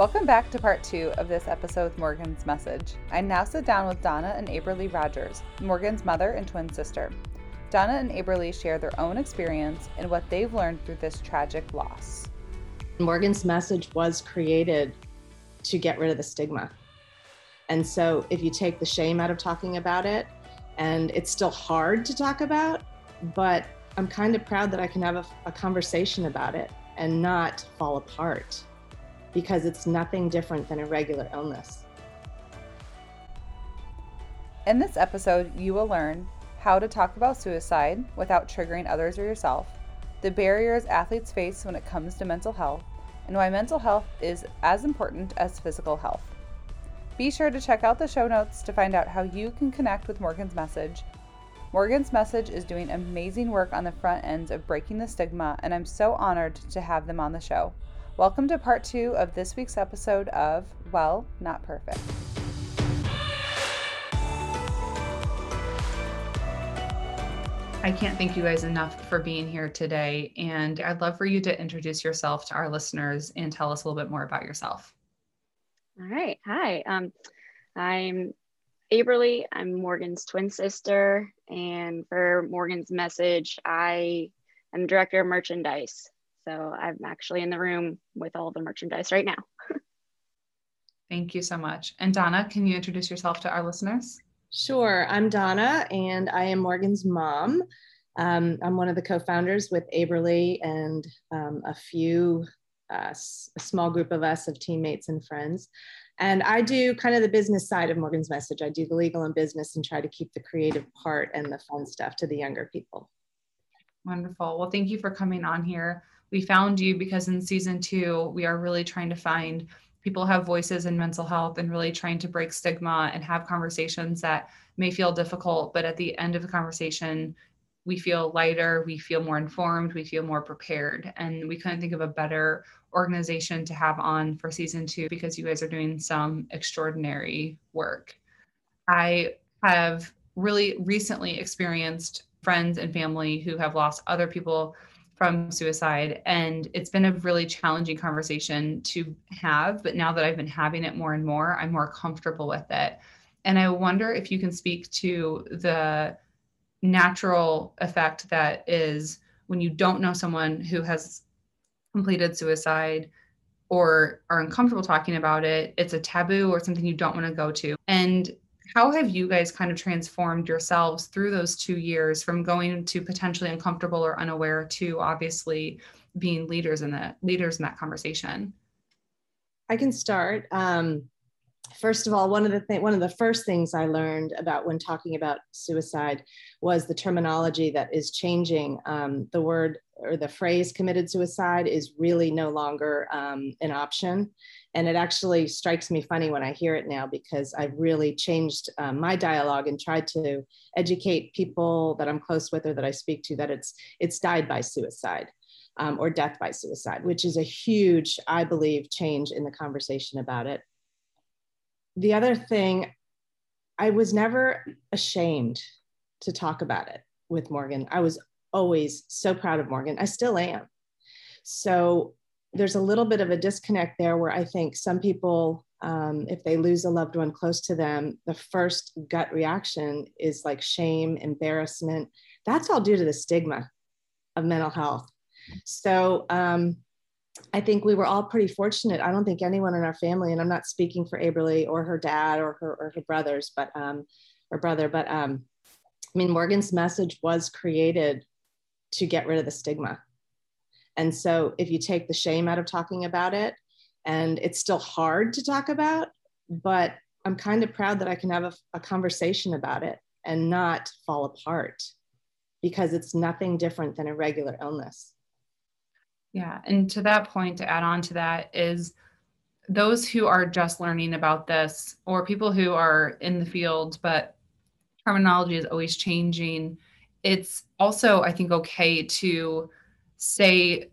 Welcome back to part two of this episode with Morgan's message. I now sit down with Donna and Aberly Rodgers, Morgan's mother and twin sister. Donna and Aberly share their own experience and what they've learned through this tragic loss. Morgan's message was created to get rid of the stigma. And so if you take the shame out of talking about it, and it's still hard to talk about, but I'm kind of proud that I can have a, a conversation about it and not fall apart because it's nothing different than a regular illness. In this episode, you will learn how to talk about suicide without triggering others or yourself, the barriers athletes face when it comes to mental health, and why mental health is as important as physical health. Be sure to check out the show notes to find out how you can connect with Morgan's message. Morgan's message is doing amazing work on the front ends of breaking the stigma, and I'm so honored to have them on the show. Welcome to part two of this week's episode of Well, Not Perfect. I can't thank you guys enough for being here today. And I'd love for you to introduce yourself to our listeners and tell us a little bit more about yourself. All right. Hi. Um, I'm Aberly. I'm Morgan's twin sister. And for Morgan's message, I am director of merchandise. So I'm actually in the room with all the merchandise right now. Thank you so much. And Donna, can you introduce yourself to our listeners? Sure. I'm Donna, and I am Morgan's mom. Um, I'm one of the co founders with Aberly and um, a few, uh, a small group of us of teammates and friends. And I do kind of the business side of Morgan's message. I do the legal and business and try to keep the creative part and the fun stuff to the younger people. Wonderful. Well, thank you for coming on here. We found you because in season two, we are really trying to find people have voices in mental health and really trying to break stigma and have conversations that may feel difficult but at the end of the conversation we feel lighter we feel more informed we feel more prepared. And we couldn't think of a better organization to have on for season two because you guys are doing some extraordinary work. I have really recently experienced friends and family who have lost other people from suicide. And it's been a really challenging conversation to have. But now that I've been having it more and more, I'm more comfortable with it. And I wonder if you can speak to the natural effect that is when you don't know someone who has completed suicide or are uncomfortable talking about it, it's a taboo or something you don't want to go to. And how have you guys kind of transformed yourselves through those two years from going to potentially uncomfortable or unaware to obviously being leaders in that leaders in that conversation? I can start. Um, first of all one of the th- one of the first things i learned about when talking about suicide was the terminology that is changing. Um, the word or the phrase committed suicide is really no longer um, an option and it actually strikes me funny when I hear it now because I've really changed um, my dialogue and tried to educate people that I'm close with or that I speak to that it's it's died by suicide um, or death by suicide, which is a huge, I believe, change in the conversation about it. The other thing, I was never ashamed to talk about it with Morgan. I was always so proud of Morgan. I still am. So there's a little bit of a disconnect there where I think some people, um, if they lose a loved one close to them, the first gut reaction is like shame, embarrassment. That's all due to the stigma of mental health. So um, I think we were all pretty fortunate. I don't think anyone in our family, and I'm not speaking for Aberly or her dad or her or her brothers, but um, her brother, but um, I mean, Morgan's message was created to get rid of the stigma and so if you take the shame out of talking about it, and it's still hard to talk about, but I'm kind of proud that I can have a, a conversation about it and not fall apart because it's nothing different than a regular illness. Yeah. And to that point, to add on to that, is those who are just learning about this or people who are in the field, but terminology is always changing. It's also, I think, okay to say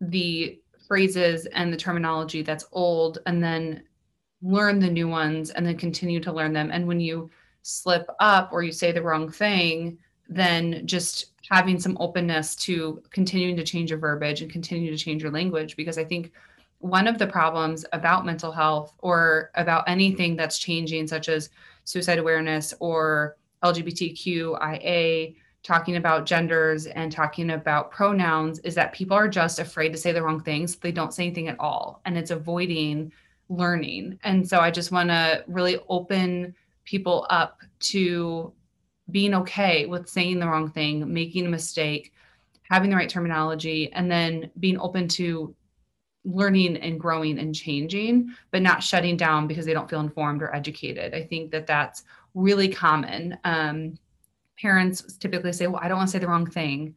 the phrases and the terminology that's old and then learn the new ones and then continue to learn them. And when you slip up or you say the wrong thing then just having some openness to continuing to change your verbiage and continue to change your language. Because i think one of the problems about mental health or about anything that's changing, such as suicide awareness or LGBTQIA, talking about genders and talking about pronouns, is that people are just afraid to say the wrong things. They don't say anything at all. And it's avoiding learning. And so I just want to really open people up to being okay with saying the wrong thing, making a mistake, having the right terminology, and then being open to learning and growing and changing, but not shutting down because they don't feel informed or educated. I think that that's really common. Um, parents typically say, Well, I don't want to say the wrong thing,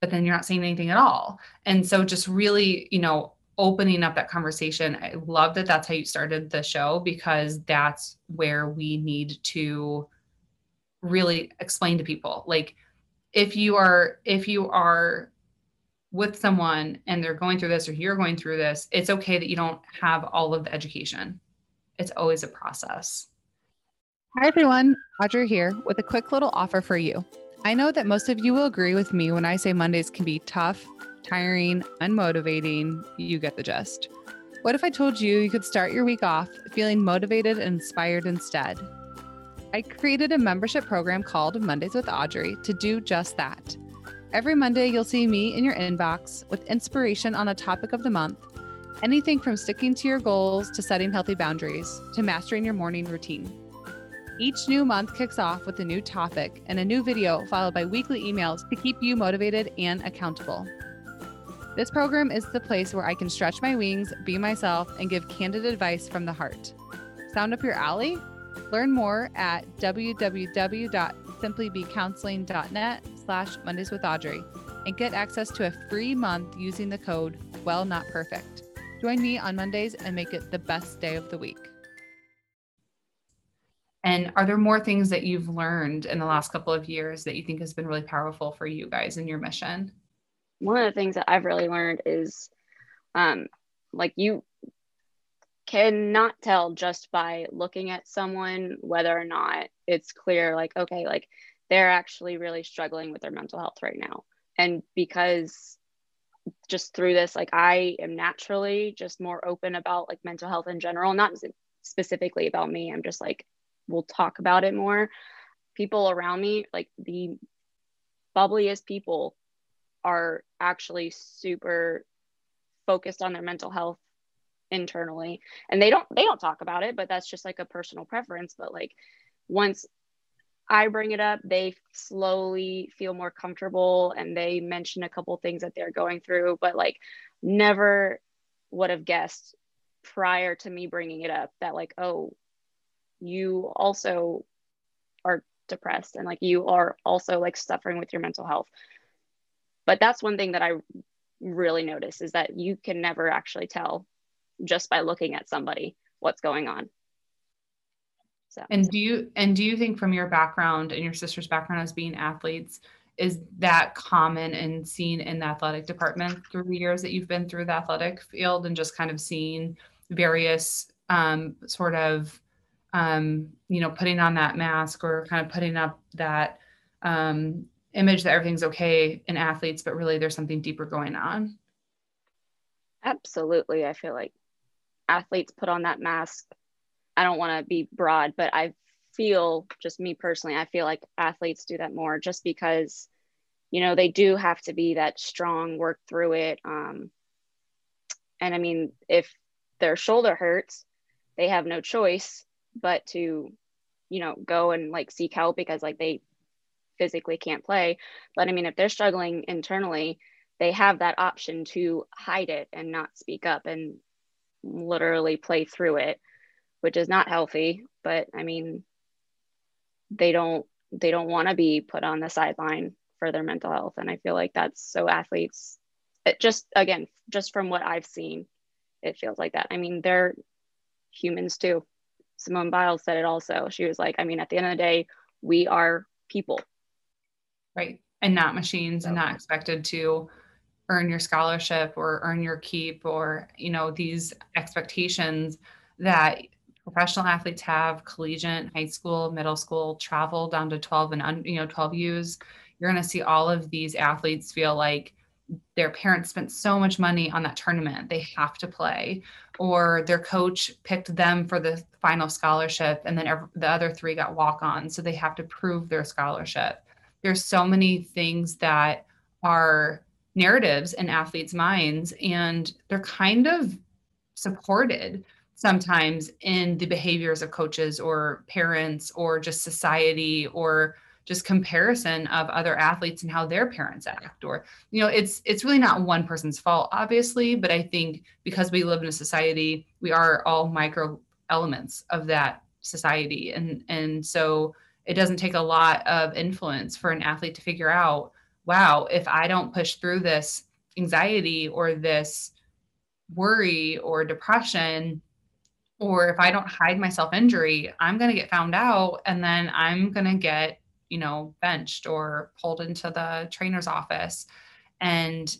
but then you're not saying anything at all. And so just really, you know, opening up that conversation. I love that that's how you started the show because that's where we need to really explain to people. Like, if you are, if you are with someone and they're going through this or you're going through this, it's okay that you don't have all of the education. It's always a process. Hi, everyone. Audrey here with a quick little offer for you. I know that most of you will agree with me when I say Mondays can be tough, tiring, unmotivating. You get the gist. What if I told you you could start your week off feeling motivated and inspired instead? I created a membership program called Mondays with Audrey to do just that. Every Monday, you'll see me in your inbox with inspiration on a topic of the month anything from sticking to your goals to setting healthy boundaries to mastering your morning routine. Each new month kicks off with a new topic and a new video, followed by weekly emails to keep you motivated and accountable. This program is the place where I can stretch my wings, be myself, and give candid advice from the heart. Sound up your alley? Learn more at www.simplybecounseling.net slash Mondays with Audrey and get access to a free month using the code Well Not Perfect. Join me on Mondays and make it the best day of the week. And are there more things that you've learned in the last couple of years that you think has been really powerful for you guys in your mission? One of the things that I've really learned is um, like you cannot tell just by looking at someone whether or not it's clear, like, okay, like they're actually really struggling with their mental health right now. And because just through this, like I am naturally just more open about like mental health in general, not specifically about me. I'm just like, we'll talk about it more. People around me, like the bubbliest people, are actually super focused on their mental health internally and they don't they don't talk about it but that's just like a personal preference but like once I bring it up, they slowly feel more comfortable and they mention a couple things that they're going through, but like never would have guessed prior to me bringing it up that like, oh, you also are depressed and like you are also like suffering with your mental health. But that's one thing that I really notice is that you can never actually tell just by looking at somebody what's going on. So. And do you and do you think from your background and your sister's background as being athletes, is that common and seen in the athletic department through the years that you've been through the athletic field and just kind of seeing various um, sort of um, you know putting on that mask or kind of putting up that um, image that everything's okay in athletes, but really there's something deeper going on. Absolutely, I feel like athletes put on that mask I don't want to be broad, but I feel just me personally, I feel like athletes do that more just because, you know, they do have to be that strong, work through it. Um, and I mean, if their shoulder hurts, they have no choice but to, you know, go and like seek help because like they physically can't play. But I mean, if they're struggling internally, they have that option to hide it and not speak up and literally play through it which is not healthy. But I mean, they don't they don't want to be put on the sideline for their mental health, and I feel like that's so athletes. It just again, just from what I've seen, it feels like that. I mean, they're humans too. Simone Biles said it also. She was like, I mean, at the end of the day, we are people. Right. And not machines so. and not expected to earn your scholarship or earn your keep or, you know, these expectations that professional athletes have collegiate high school middle school travel down to 12 and you know 12 u's you're going to see all of these athletes feel like their parents spent so much money on that tournament they have to play. Or their coach picked them for the final scholarship and then every, the other three got walk on so they have to prove their scholarship. There's so many things that are narratives in athletes minds and they're kind of supported sometimes in the behaviors of coaches or parents or just society or just comparison of other athletes and how their parents act or you know it's it's really not one person's fault obviously but i think because we live in a society we are all micro elements of that society. And and so it doesn't take a lot of influence for an athlete to figure out wow if i don't push through this anxiety or this worry or depression or if i don't hide myself injury i'm going to get found out and then i'm going to get you know, benched or pulled into the trainer's office. And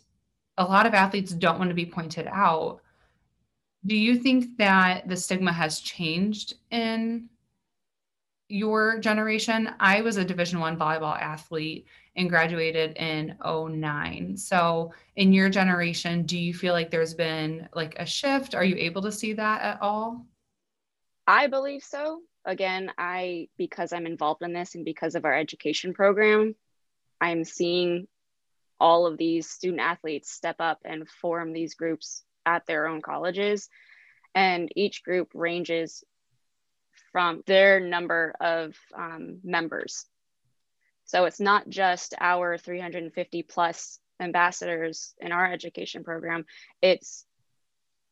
a lot of athletes don't want to be pointed out. Do you think that the stigma has changed in your generation? I was a Division 1 volleyball athlete and graduated in 09. So, in your generation, do you feel like there's been like a shift? Are you able to see that at all? I believe so again, I, because I'm involved in this and because of our education program, I'm seeing all of these student athletes step up and form these groups at their own colleges. And each group ranges from their number of um, members. So it's not just our 350 plus ambassadors in our education program, it's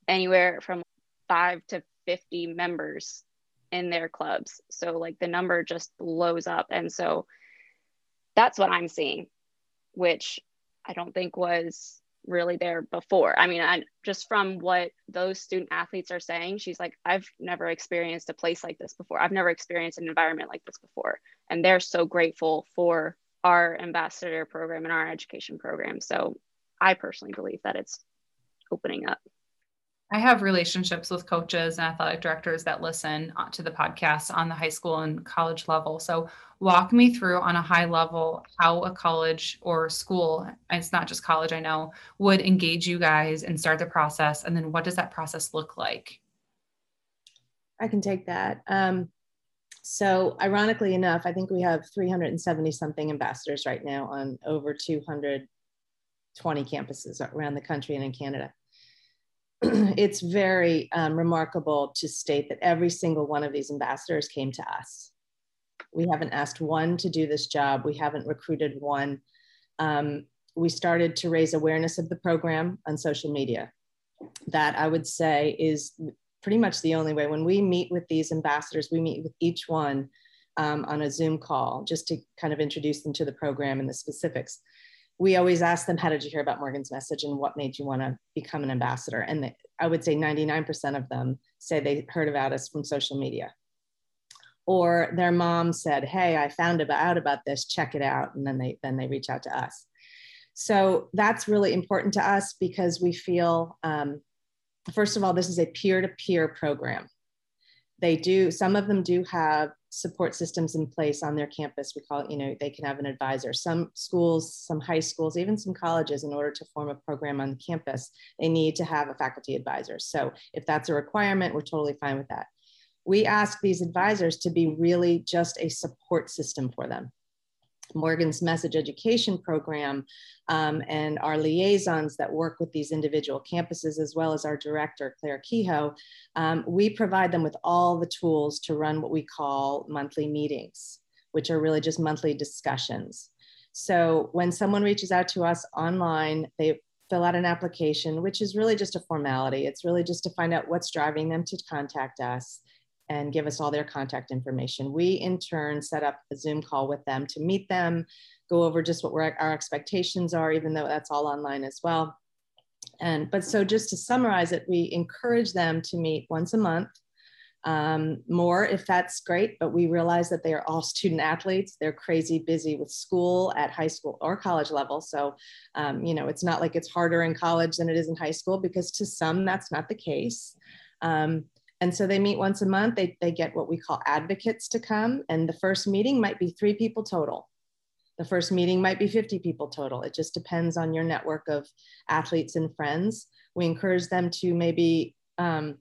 anywhere from five to 50 members in their clubs. So like the number just blows up. And so that's what I'm seeing, which I don't think was really there before. I mean, I just from what those student athletes are saying, she's like, I've never experienced a place like this before. I've never experienced an environment like this before. And they're so grateful for our ambassador program and our education program. So I personally believe that it's opening up. I have relationships with coaches and athletic directors that listen to the podcast on the high school and college level. So, walk me through on a high level how a college or school, it's not just college, I know, would engage you guys and start the process. And then, what does that process look like? I can take that. Um, so, ironically enough, I think we have 370 something ambassadors right now on over 220 campuses around the country and in Canada. it's very um, remarkable to state that every single one of these ambassadors came to us. We haven't asked one to do this job. We haven't recruited one. Um, we started to raise awareness of the program on social media. That I would say is pretty much the only way. When we meet with these ambassadors, we meet with each one um, on a Zoom call just to kind of introduce them to the program and the specifics we always ask them, how did you hear about Morgan's message and what made you want to become an ambassador? And I would say 99% of them say they heard about us from social media. Or their mom said, hey, I found out about this, check it out. And then they, then they reach out to us. So that's really important to us because we feel, um, first of all, this is a peer-to-peer program. They do, some of them do have support systems in place on their campus. We call it, you know, they can have an advisor. Some schools, some high schools, even some colleges, in order to form a program on campus, they need to have a faculty advisor. So if that's a requirement, we're totally fine with that. We ask these advisors to be really just a support system for them. Morgan's message education program um, and our liaisons that work with these individual campuses, as well as our director, Claire Kehoe, um, we provide them with all the tools to run what we call monthly meetings, which are really just monthly discussions. So when someone reaches out to us online, they fill out an application, which is really just a formality. It's really just to find out what's driving them to contact us and give us all their contact information. We in turn set up a Zoom call with them to meet them, go over just what our expectations are, even though that's all online as well. And but so just to summarize it, we encourage them to meet once a month. Um, more if that's great, but we realize that they are all student athletes. They're crazy busy with school at high school or college level. So, um, you know, it's not like it's harder in college than it is in high school because to some that's not the case. Um, and so they meet once a month. They, they get what we call advocates to come. And the first meeting might be three people total. The first meeting might be 50 people total. It just depends on your network of athletes and friends. We encourage them to maybe um,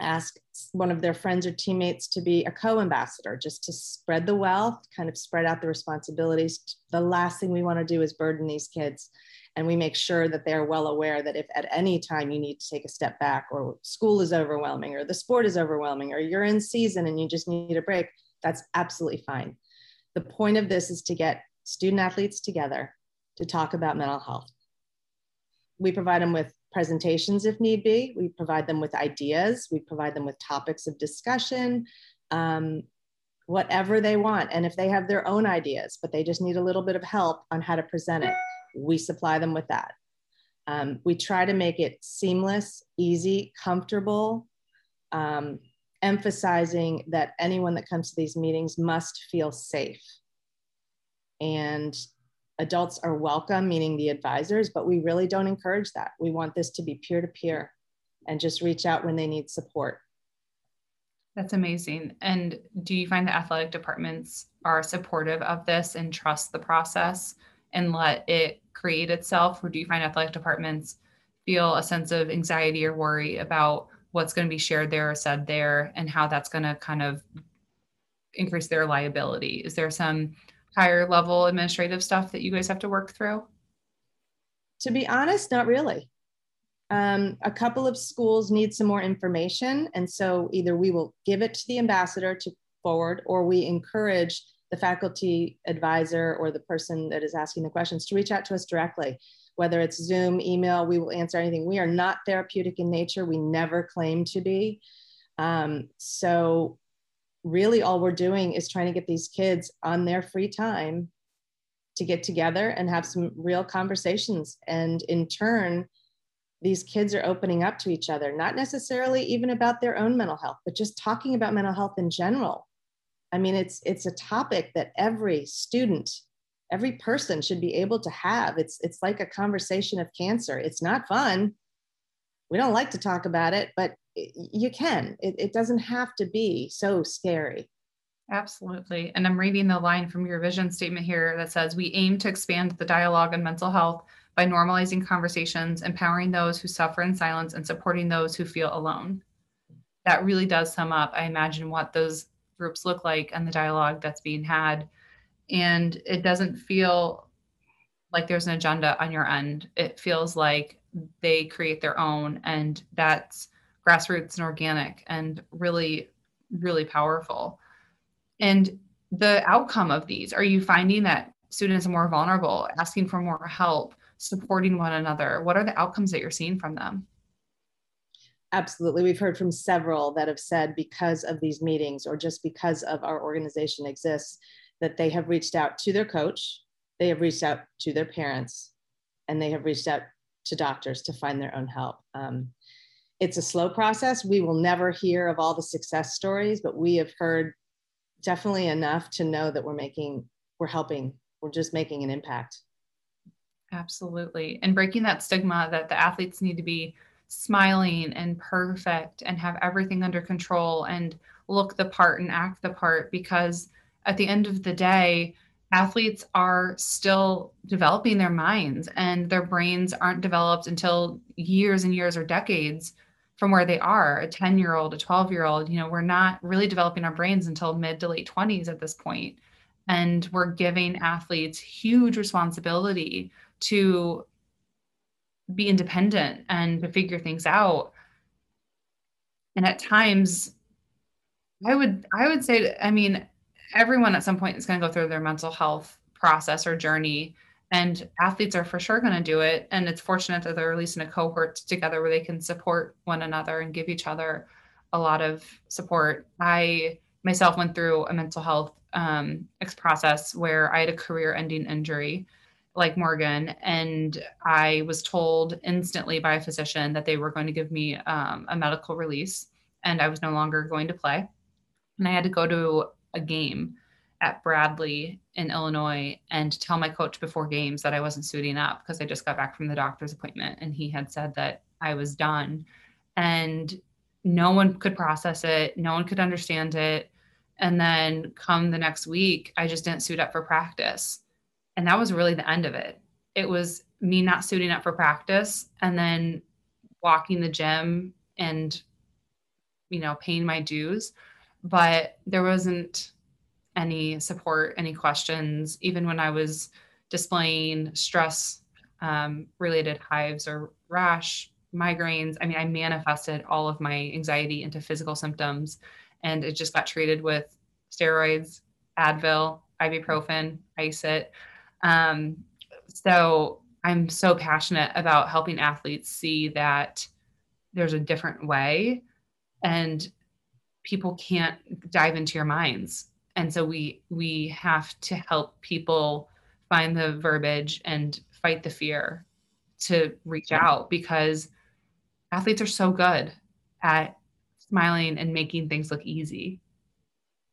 ask one of their friends or teammates to be a co-ambassador just to spread the wealth kind of spread out the responsibilities the last thing we want to do is burden these kids and we make sure that they're well aware that if at any time you need to take a step back or school is overwhelming or the sport is overwhelming or you're in season and you just need a break that's absolutely fine the point of this is to get student athletes together to talk about mental health we provide them with presentations if need be. We provide them with ideas. We provide them with topics of discussion, um, whatever they want. And if they have their own ideas, but they just need a little bit of help on how to present it, we supply them with that. Um, we try to make it seamless, easy, comfortable, um, emphasizing that anyone that comes to these meetings must feel safe. And adults are welcome, meaning the advisors, but we really don't encourage that. We want this to be peer to peer and just reach out when they need support. That's amazing. And do you find the athletic departments are supportive of this and trust the process and let it create itself? Or do you find athletic departments feel a sense of anxiety or worry about what's going to be shared there or said there and how that's going to kind of increase their liability? Is there some higher level administrative stuff that you guys have to work through? To be honest, not really. Um, a couple of schools need some more information. And so either we will give it to the ambassador to forward, or we encourage the faculty advisor or the person that is asking the questions to reach out to us directly, whether it's Zoom, email, we will answer anything. We are not therapeutic in nature. We never claim to be. Um, so really all we're doing is trying to get these kids on their free time to get together and have some real conversations. And in turn, these kids are opening up to each other, not necessarily even about their own mental health, but just talking about mental health in general. I mean, it's it's a topic that every student, every person should be able to have. It's it's like a conversation of cancer. It's not fun. We don't like to talk about it, but you can. It, it doesn't have to be so scary. Absolutely. And I'm reading the line from your vision statement here that says We aim to expand the dialogue on mental health by normalizing conversations, empowering those who suffer in silence, and supporting those who feel alone. That really does sum up, I imagine, what those groups look like and the dialogue that's being had. And it doesn't feel like there's an agenda on your end. It feels like they create their own, and that's grassroots and organic and really, really powerful. And the outcome of these, are you finding that students are more vulnerable, asking for more help, supporting one another? What are the outcomes that you're seeing from them? Absolutely. We've heard from several that have said because of these meetings or just because of our organization exists, that they have reached out to their coach, they have reached out to their parents, and they have reached out to doctors to find their own help. Um, it's a slow process. We will never hear of all the success stories, but we have heard definitely enough to know that we're making, we're helping, we're just making an impact. Absolutely. And breaking that stigma that the athletes need to be smiling and perfect and have everything under control and look the part and act the part because at the end of the day, athletes are still developing their minds and their brains aren't developed until years and years or decades from where they are. A 10 year old a 12 year old you know we're not really developing our brains until mid to late 20s at this point. And we're giving athletes huge responsibility to be independent and to figure things out. And at times i would i would say i mean everyone at some point is going to go through their mental health process or journey and athletes are for sure going to do it. And it's fortunate that they're releasing a cohort together where they can support one another and give each other a lot of support. I myself went through a mental health um, process where i had a career ending injury like morgan and i was told instantly by a physician that they were going to give me um, a medical release and i was no longer going to play and i had to go to a game at Bradley in Illinois and tell my coach before games that I wasn't suiting up because I just got back from the doctor's appointment and he had said that I was done. And no one could process it, no one could understand it. And then come the next week, I just didn't suit up for practice. And that was really the end of it. It was me not suiting up for practice and then walking the gym and, you know, paying my dues. But there wasn't any support, any questions, even when I was displaying stress um, related hives or rash, migraines. I mean, I manifested all of my anxiety into physical symptoms and it just got treated with steroids, Advil, ibuprofen, Isit. Um, so I'm so passionate about helping athletes see that there's a different way and people can't dive into your minds. And so we we have to help people find the verbiage and fight the fear to reach out because athletes are so good at smiling and making things look easy.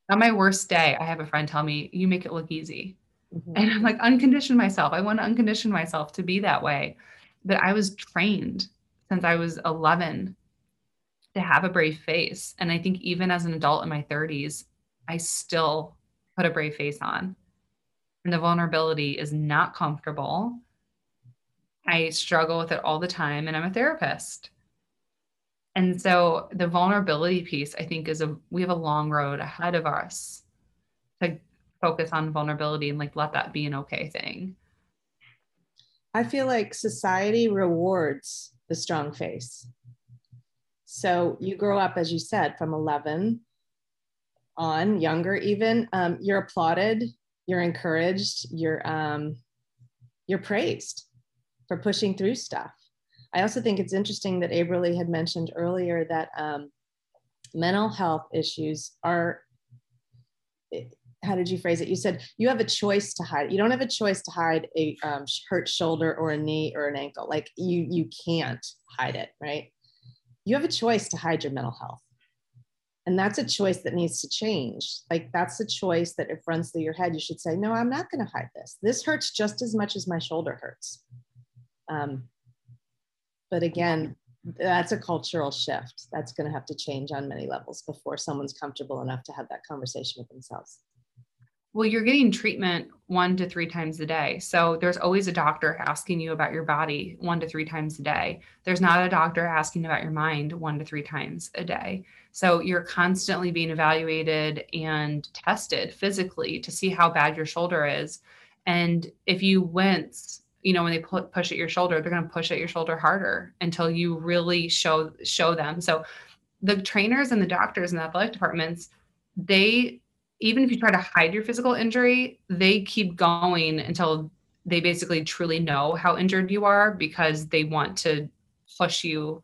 On my worst day, I have a friend tell me, You make it look easy. Mm-hmm. And I'm like, uncondition myself. I want to uncondition myself to be that way. But I was trained since I was 11 to have a brave face. And I think even as an adult in my 30s, I still put a brave face on. And the vulnerability is not comfortable. I struggle with it all the time, and I'm a therapist. And so the vulnerability piece, I think, is a we have a long road ahead of us focus on vulnerability and like let that be an okay thing. I feel like society rewards the strong face. So you grow up, as you said, from 11 on, younger even, um, you're applauded, you're encouraged, you're um, you're praised for pushing through stuff. I also think it's interesting that Abralee had mentioned earlier that um, mental health issues are how did you phrase it? You said you have a choice to hide. You don't have a choice to hide a um, hurt shoulder or a knee or an ankle. Like you, you can't hide it, right? You have a choice to hide your mental health, and that's a choice that needs to change. Like that's a choice that if runs through your head, you should say, "No, I'm not going to hide this. This hurts just as much as my shoulder hurts." Um, but again, that's a cultural shift. That's going to have to change on many levels before someone's comfortable enough to have that conversation with themselves well, you're getting treatment one to three times a day. So there's always a doctor asking you about your body one to three times a day. There's not a doctor asking about your mind one to three times a day. So you're constantly being evaluated and tested physically to see how bad your shoulder is. And if you wince, you know, when they push at your shoulder, they're going to push at your shoulder harder until you really show show them. So the trainers and the doctors and the athletic departments, they even if you try to hide your physical injury, they keep going until they basically truly know how injured you are because they want to push you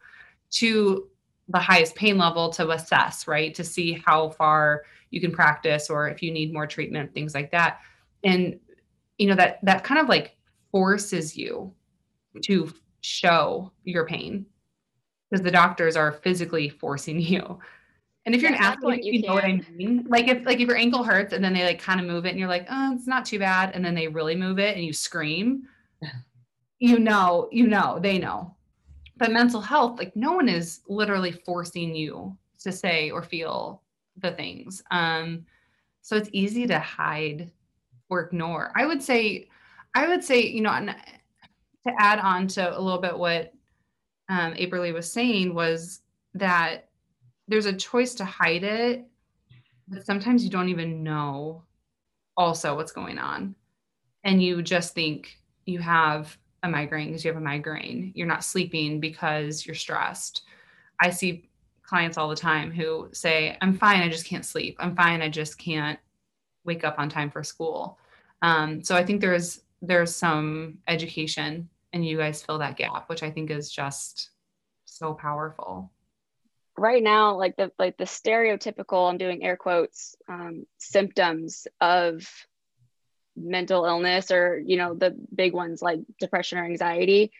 to the highest pain level to assess, right? To see how far you can practice or if you need more treatment, things like that. And you know that that kind of like forces you to show your pain because the doctors are physically forcing you and if you're an athlete, you, you know what I mean. Like if like if your ankle hurts and then they like kind of move it and you're like, oh, it's not too bad, and then they really move it and you scream, you know, you know, they know. But mental health, like no one is literally forcing you to say or feel the things. Um, so it's easy to hide or ignore. I would say, I would say, you know, and to add on to a little bit what um, Abralee was saying was that there's a choice to hide it, but sometimes you don't even know also what's going on. And you just think you have a migraine because you have a migraine. You're not sleeping because you're stressed. I see clients all the time who say, I'm fine, I just can't sleep. I'm fine, I just can't wake up on time for school. Um, so I think there's there's some education and you guys fill that gap, which I think is just so powerful right now like the like the stereotypical i'm doing air quotes um, symptoms of mental illness or you know the big ones like depression or anxiety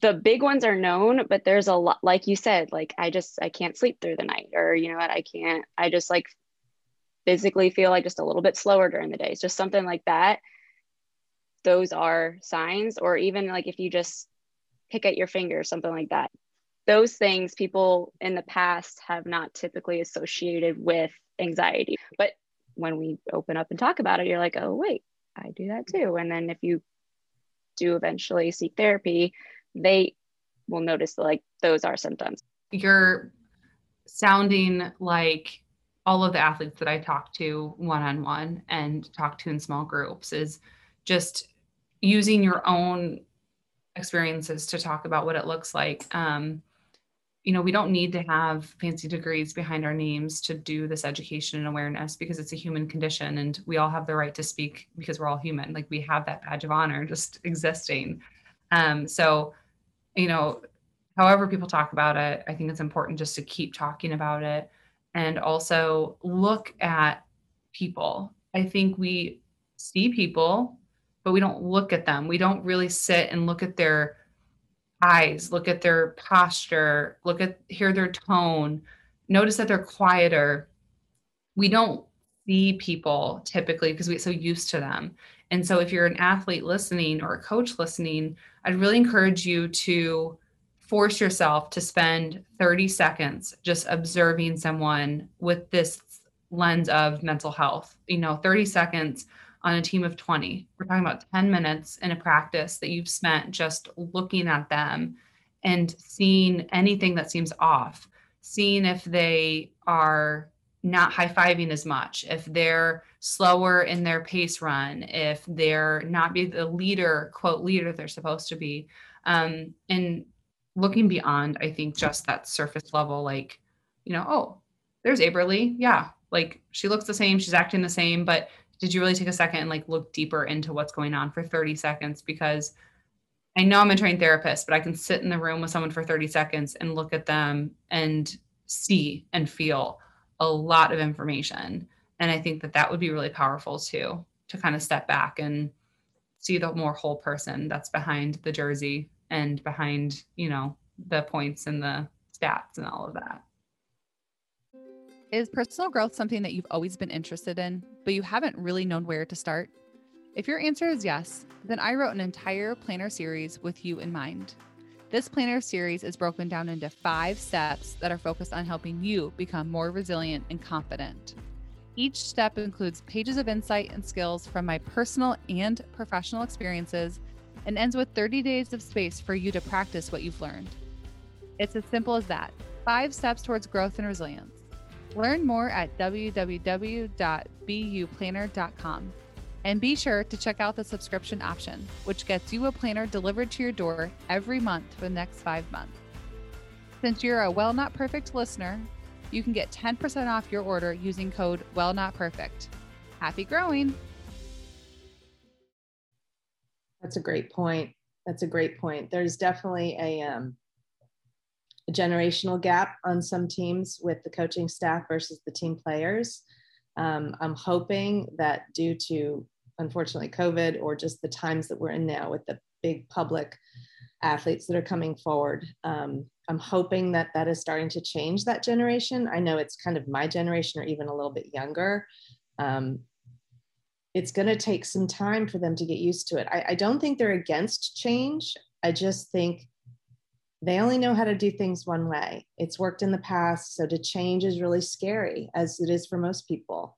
the big ones are known but there's a lot like you said like i just i can't sleep through the night or you know what i can't i just like physically feel like just a little bit slower during the day. It's just something like that. Those are signs or even like if you just pick at your finger something like that those things people in the past have not typically associated with anxiety. But when we open up and talk about it, you're like, oh, wait, I do that too. And then if you do eventually seek therapy, they will notice like those are symptoms. You're sounding like all of the athletes that I talk to one on one and talk to in small groups is just using your own experiences to talk about what it looks like. Um, you know, we don't need to have fancy degrees behind our names to do this education and awareness because it's a human condition and we all have the right to speak because we're all human. Like we have that badge of honor just existing. Um, so, you know, however people talk about it, I think it's important just to keep talking about it and also look at people. I think we see people, but we don't look at them. We don't really sit and look at their eyes, look at their posture, look at hear their tone, notice that they're quieter. We don't see people typically because we get so used to them. And so if you're an athlete listening or a coach listening, I'd really encourage you to force yourself to spend 30 seconds just observing someone with this lens of mental health. You know, 30 seconds on a team of 20. We're talking about 10 minutes in a practice that you've spent just looking at them and seeing anything that seems off, seeing if they are not high fiving as much, if they're slower in their pace run, if they're not be the leader, quote, leader they're supposed to be. Um, and looking beyond, I think just that surface level, like, you know, oh, there's Aberly. Yeah. Like she looks the same, she's acting the same, but did you really take a second and like look deeper into what's going on for 30 seconds? Because I know I'm a trained therapist, but I can sit in the room with someone for 30 seconds and look at them and see and feel a lot of information. And I think that that would be really powerful too, to kind of step back and see the more whole person that's behind the jersey and behind, you know, the points and the stats and all of that. Is personal growth something that you've always been interested in, but you haven't really known where to start? If your answer is yes, then I wrote an entire planner series with you in mind. This planner series is broken down into five steps that are focused on helping you become more resilient and confident. Each step includes pages of insight and skills from my personal and professional experiences and ends with 30 days of space for you to practice what you've learned. It's as simple as that five steps towards growth and resilience. Learn more at www.buplanner.com. And be sure to check out the subscription option, which gets you a planner delivered to your door every month for the next five months. Since you're a Well Not Perfect listener, you can get 10% off your order using code Well Not Perfect. Happy growing! That's a great point. That's a great point. There's definitely a, um, a generational gap on some teams with the coaching staff versus the team players. Um, I'm hoping that due to unfortunately COVID or just the times that we're in now with the big public athletes that are coming forward, um, I'm hoping that that is starting to change that generation. I know it's kind of my generation or even a little bit younger. Um, it's going to take some time for them to get used to it. I, I don't think they're against change. I just think they only know how to do things one way. It's worked in the past. So to change is really scary, as it is for most people.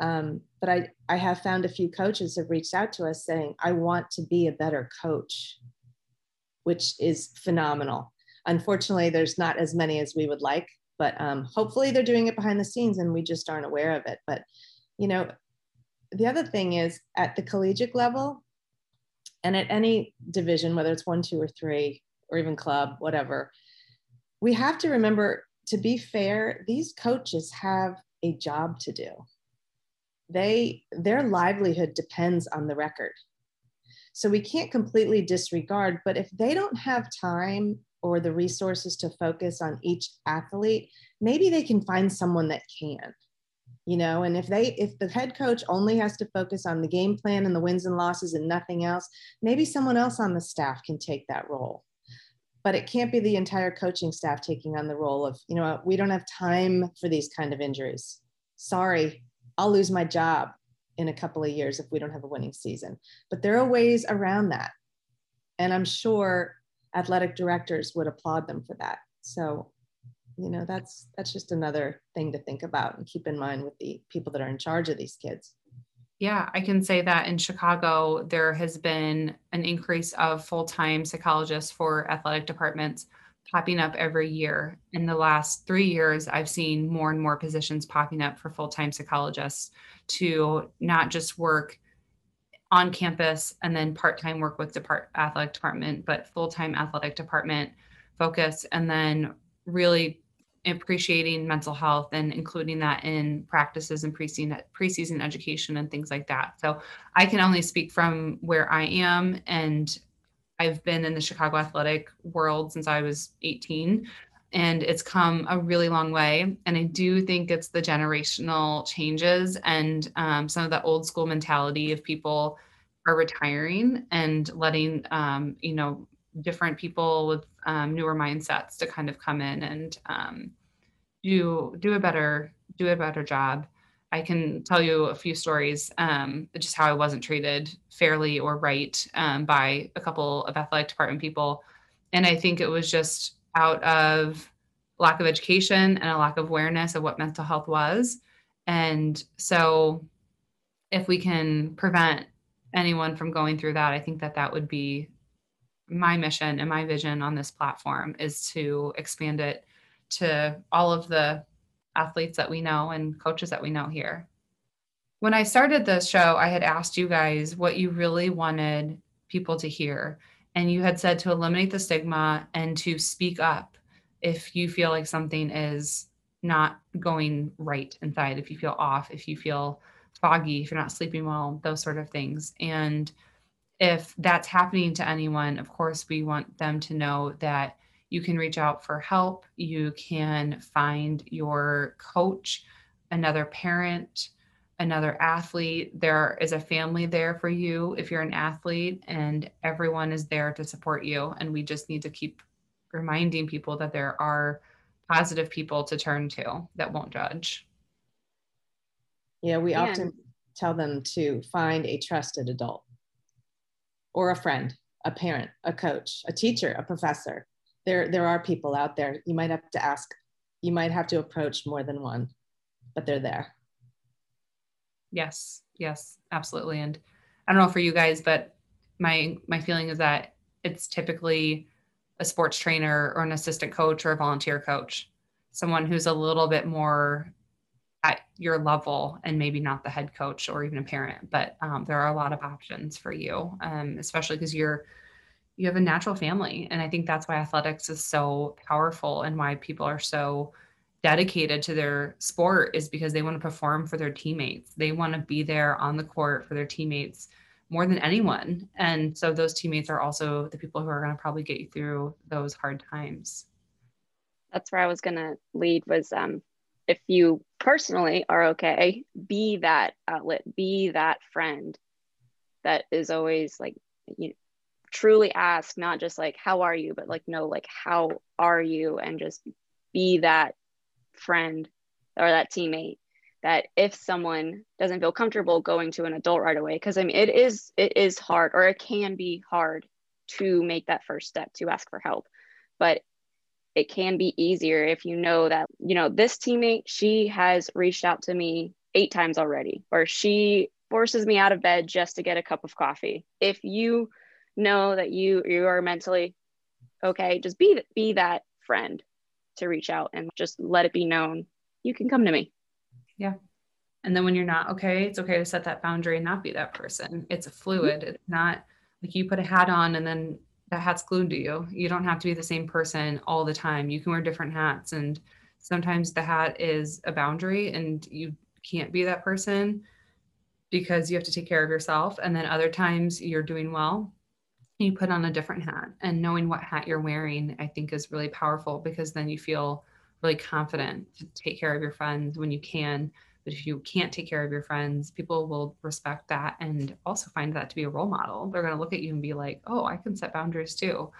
Um, but I, I have found a few coaches have reached out to us saying, I want to be a better coach, which is phenomenal. Unfortunately, there's not as many as we would like, but um, hopefully they're doing it behind the scenes and we just aren't aware of it. But, you know, the other thing is at the collegiate level and at any division, whether it's one, two, or three, or even club, whatever, we have to remember to be fair, these coaches have a job to do. They their livelihood depends on the record. So we can't completely disregard, but if they don't have time or the resources to focus on each athlete, maybe they can find someone that can you know and if they if the head coach only has to focus on the game plan and the wins and losses and nothing else maybe someone else on the staff can take that role but it can't be the entire coaching staff taking on the role of you know we don't have time for these kind of injuries. Sorry i'll lose my job in a couple of years if we don't have a winning season. But there are ways around that. And i'm sure athletic directors would applaud them for that. So you know that's that's just another thing to think about and keep in mind with the people that are in charge of these kids Yeah, I can say that in Chicago, there has been an increase of full time psychologists for athletic departments popping up every year. In the last three years, I've seen more and more positions popping up for full time psychologists to not just work on campus and then part time work with depart athletic department, but full time athletic department focus, and then really appreciating mental health and including that in practices and preseason preseason education and things like that. So I can only speak from where I am and I've been in the Chicago athletic world since I was 18 and it's come a really long way and I do think it's the generational changes and um, some of the old school mentality of people are retiring and letting um, you know different people with um, newer mindsets to kind of come in and um, do do a better do a better job. I can tell you a few stories, um, just how I wasn't treated fairly or right um, by a couple of athletic department people, and I think it was just out of lack of education and a lack of awareness of what mental health was, and so if we can prevent anyone from going through that, I think that that would be my mission and my vision on this platform is to expand it to all of the athletes that we know and coaches that we know here. When I started the show, I had asked you guys what you really wanted people to hear. And you had said to eliminate the stigma and to speak up if you feel like something is not going right inside, if you feel off, if you feel foggy, if you're not sleeping well, those sort of things. And if that's happening to anyone, of course, we want them to know that you can reach out for help. You can find your coach, another parent, another athlete. There is a family there for you if you're an athlete, and everyone is there to support you. And we just need to keep reminding people that there are positive people to turn to that won't judge. Yeah, we yeah. often tell them to find a trusted adult or a friend, a parent, a coach, a teacher, a professor. There, there are people out there. You might have to ask, you might have to approach more than one, but they're there. Yes, yes, absolutely. And I don't know for you guys, but my my feeling is that it's typically a sports trainer or an assistant coach or a volunteer coach, someone who's a little bit more at your level and maybe not the head coach or even a parent but um, there are a lot of options for you um, especially because you're you have a natural family. And i think that's why athletics is so powerful and why people are so dedicated to their sport is because they want to perform for their teammates. They want to be there on the court for their teammates more than anyone. And so those teammates are also the people who are going to probably get you through those hard times. That's where i was going to lead was um, if you personally are okay, be that outlet, be that friend that is always like, you truly ask, not just like, how are you, but like, no, like, how are you? And just be that friend or that teammate that if someone doesn't feel comfortable going to an adult right away, because I mean, it is, it is hard or it can be hard to make that first step to ask for help. But it can be easier if you know that, you know, this teammate, she has reached out to me eight times already, or she forces me out of bed just to get a cup of coffee. If you know that you you are mentally okay, just be be that friend to reach out and just let it be known you can come to me. Yeah. And then when you're not okay, it's okay to set that boundary and not be that person. It's a fluid. Mm-hmm. It's not like you put a hat on and then that hat's glued to you. You don't have to be the same person all the time. You can wear different hats. And sometimes the hat is a boundary and you can't be that person because you have to take care of yourself. And then other times you're doing well, you put on a different hat. And knowing what hat you're wearing, I think, is really powerful because then you feel really confident to take care of your friends when you can but if you can't take care of your friends, people will respect that and also find that to be a role model. They're going to look at you and be like, oh, I can set boundaries too.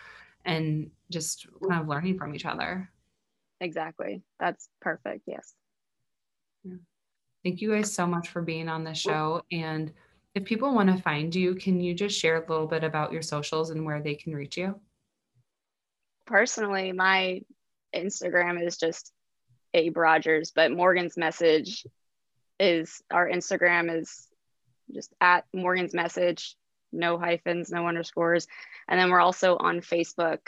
And just kind of learning from each other. Exactly. That's perfect. Yes. Yeah. Thank you guys so much for being on the show. And if people want to find you, can you just share a little bit about your socials and where they can reach you? Personally, my Instagram is just Abe Rodgers, but Morgan's message is our Instagram is just at Morgan's Message, no hyphens, no underscores. And then we're also on Facebook,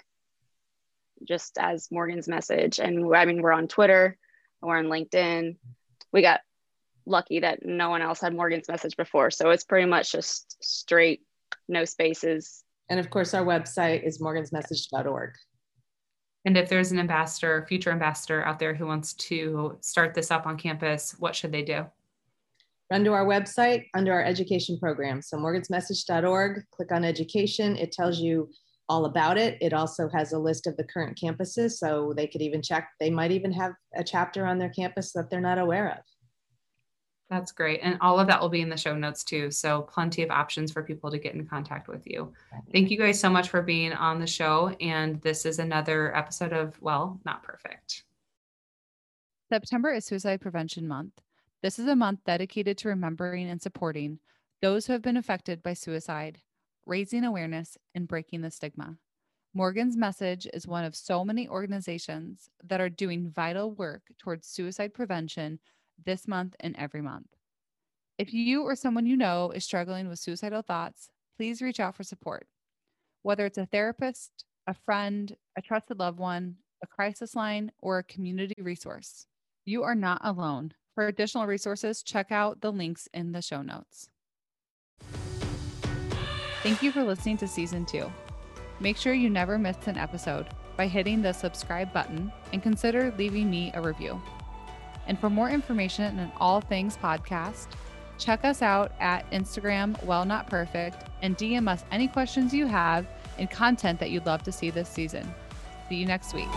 just as Morgan's Message. And I mean, we're on Twitter, we're on LinkedIn. We got lucky that no one else had Morgan's Message before. So it's pretty much just straight, no spaces. And of course, our website is morgansmessage.org. And if there's an ambassador, future ambassador out there who wants to start this up on campus, what should they do? Run to our website under our education program. So morgansmessage.org, click on education. It tells you all about it. It also has a list of the current campuses. So they could even check, they might even have a chapter on their campus that they're not aware of. That's great. And all of that will be in the show notes too. So plenty of options for people to get in contact with you. Thank you guys so much for being on the show. And this is another episode of, well, not perfect. September is Suicide Prevention Month. This is a month dedicated to remembering and supporting those who have been affected by suicide, raising awareness, and breaking the stigma. Morgan's Message is one of so many organizations that are doing vital work towards suicide prevention this month and every month. If you or someone you know is struggling with suicidal thoughts, please reach out for support. Whether it's a therapist, a friend, a trusted loved one, a crisis line, or a community resource, you are not alone. For additional resources, check out the links in the show notes. Thank you for listening to season two. Make sure you never miss an episode by hitting the subscribe button and consider leaving me a review. And for more information on all things podcast, check us out at Instagram, Well Not Perfect, and DM us any questions you have and content that you'd love to see this season. See you next week.